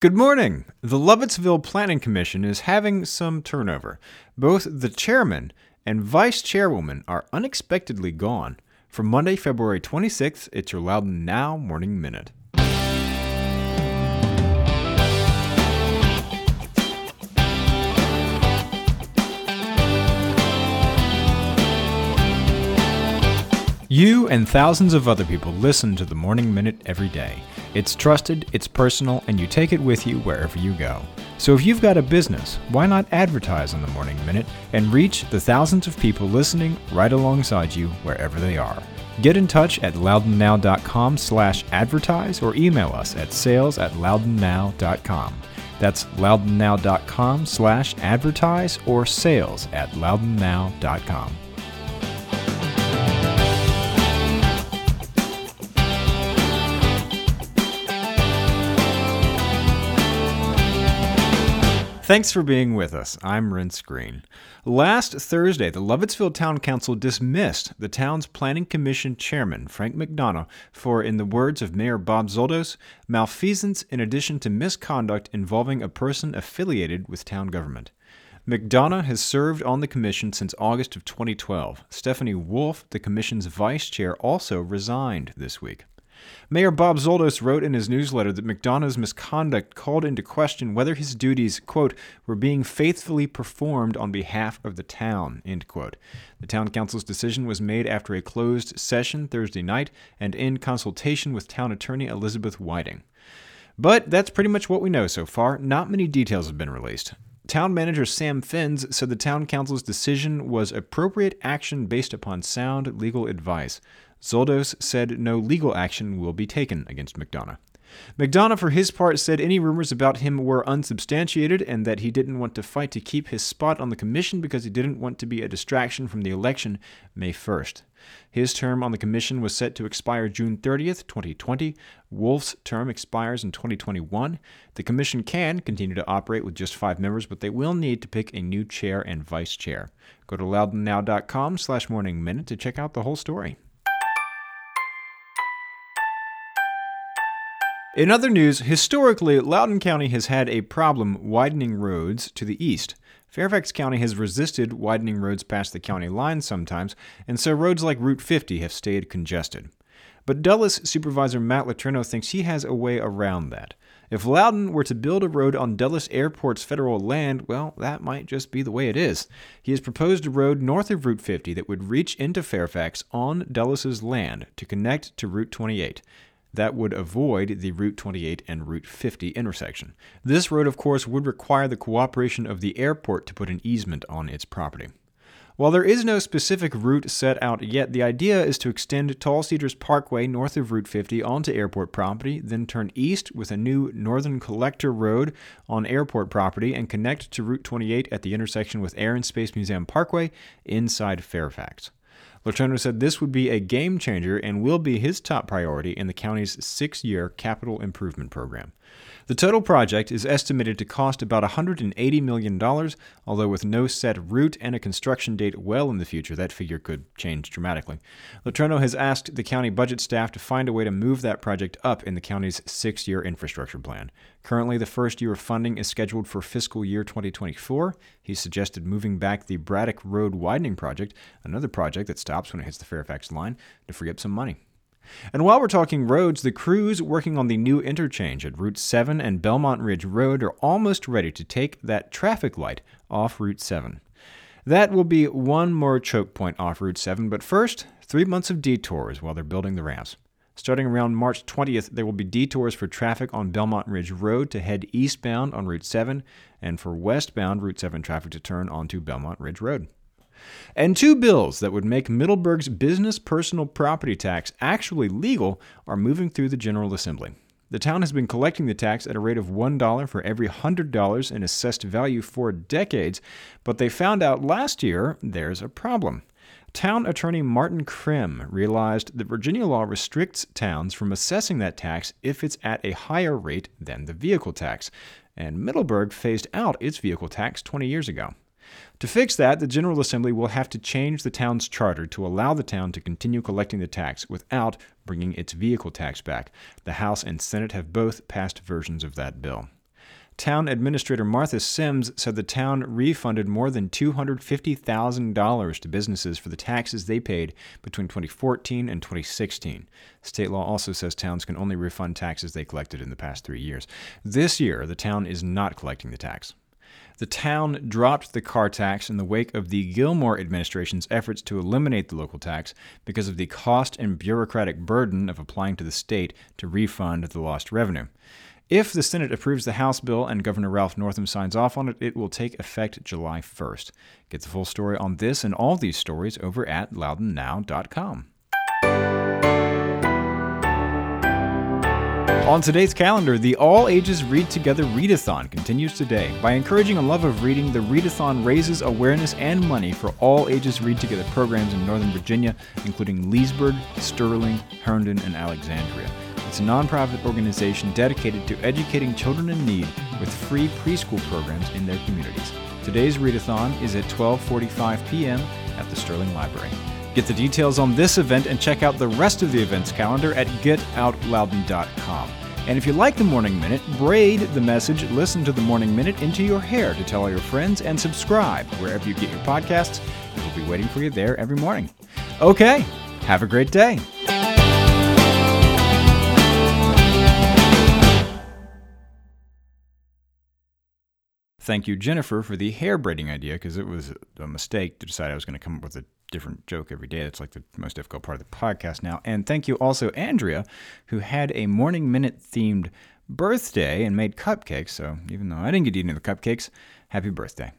Good morning. The Lovettsville Planning Commission is having some turnover. Both the chairman and vice chairwoman are unexpectedly gone. For Monday, February 26th, it's your Loudoun Now Morning Minute. You and thousands of other people listen to the Morning Minute every day. It's trusted, it's personal, and you take it with you wherever you go. So if you've got a business, why not advertise on the Morning Minute and reach the thousands of people listening right alongside you wherever they are? Get in touch at loudounnow.com slash advertise or email us at sales at loudounnow.com. That's loudounnow.com slash advertise or sales at loudounnow.com. Thanks for being with us. I'm Renss Greene. Last Thursday, the Lovettsville Town Council dismissed the town's Planning Commission chairman, Frank McDonough, for, in the words of Mayor Bob Zoldos, malfeasance in addition to misconduct involving a person affiliated with town government. McDonough has served on the commission since August of 2012. Stephanie Wolf, the commission's vice chair, also resigned this week. Mayor Bob Zoldos wrote in his newsletter that McDonough's misconduct called into question whether his duties, quote, were being faithfully performed on behalf of the town, end quote. The town council's decision was made after a closed session Thursday night and in consultation with town attorney Elizabeth Whiting. But that's pretty much what we know so far. Not many details have been released. Town manager Sam Finns said the town council's decision was appropriate action based upon sound legal advice. Zoldos said no legal action will be taken against McDonough. McDonough, for his part, said any rumors about him were unsubstantiated and that he didn't want to fight to keep his spot on the commission because he didn't want to be a distraction from the election May 1st. His term on the commission was set to expire June 30th, 2020. Wolf's term expires in 2021. The commission can continue to operate with just five members, but they will need to pick a new chair and vice chair. Go to loudounnow.com slash morning minute to check out the whole story. In other news, historically, Loudoun County has had a problem widening roads to the east. Fairfax County has resisted widening roads past the county line sometimes, and so roads like Route 50 have stayed congested. But Dulles Supervisor Matt Letourneau thinks he has a way around that. If Loudoun were to build a road on Dulles Airport's federal land, well, that might just be the way it is. He has proposed a road north of Route 50 that would reach into Fairfax on Dulles's land to connect to Route 28 that would avoid the Route 28 and Route 50 intersection. This road, of course, would require the cooperation of the airport to put an easement on its property. While there is no specific route set out yet, the idea is to extend Tall Cedars Parkway north of Route 50 onto airport property, then turn east with a new Northern Collector Road on airport property and connect to Route 28 at the intersection with Air and Space Museum Parkway inside Fairfax. Letourneau said this would be a game changer and will be his top priority in the county's six year capital improvement program. The total project is estimated to cost about $180 million, although with no set route and a construction date well in the future, that figure could change dramatically. Letourneau has asked the county budget staff to find a way to move that project up in the county's six year infrastructure plan. Currently, the first year of funding is scheduled for fiscal year 2024. He suggested moving back the Braddock Road widening project, another project that stops when it hits the Fairfax line, to free up some money. And while we're talking roads, the crews working on the new interchange at Route 7 and Belmont Ridge Road are almost ready to take that traffic light off Route 7. That will be one more choke point off Route 7, but first, three months of detours while they're building the ramps. Starting around March 20th, there will be detours for traffic on Belmont Ridge Road to head eastbound on Route 7, and for westbound Route 7 traffic to turn onto Belmont Ridge Road. And two bills that would make Middleburg's business personal property tax actually legal are moving through the General Assembly. The town has been collecting the tax at a rate of $1 for every $100 in assessed value for decades, but they found out last year there's a problem. Town attorney Martin Crim realized that Virginia law restricts towns from assessing that tax if it's at a higher rate than the vehicle tax, and Middleburg phased out its vehicle tax 20 years ago. To fix that, the General Assembly will have to change the town's charter to allow the town to continue collecting the tax without bringing its vehicle tax back. The House and Senate have both passed versions of that bill. Town Administrator Martha Semmes said the town refunded more than $250,000 to businesses for the taxes they paid between 2014 and 2016. State law also says towns can only refund taxes they collected in the past three years. This year, the town is not collecting the tax. The town dropped the car tax in the wake of the Gilmore administration's efforts to eliminate the local tax because of the cost and bureaucratic burden of applying to the state to refund the lost revenue. If the Senate approves the House bill and Governor Ralph Northam signs off on it, it will take effect July 1st. Get the full story on this and all these stories over at loudounnow.com. On today's calendar, the All Ages Read Together Readathon continues today. By encouraging a love of reading, the Readathon raises awareness and money for all ages Read Together programs in Northern Virginia, including Leesburg, Sterling, Herndon, and Alexandria. It's a nonprofit organization dedicated to educating children in need with free preschool programs in their communities. Today's Readathon is at 12:45 p.m. at the Sterling Library. Get the details on this event and check out the rest of the events calendar at getoutloudoun.com. And if you like the Morning Minute, braid the message, listen to the Morning Minute into your hair to tell all your friends, and subscribe wherever you get your podcasts. We'll be waiting for you there every morning. Okay, have a great day. Thank you, Jennifer, for the hair braiding idea because it was a mistake to decide I was going to come up with a different joke every day. That's like the most difficult part of the podcast now. And thank you also, Andrea, who had a Morning Minute themed birthday and made cupcakes. So even though I didn't get to eat any of the cupcakes, happy birthday.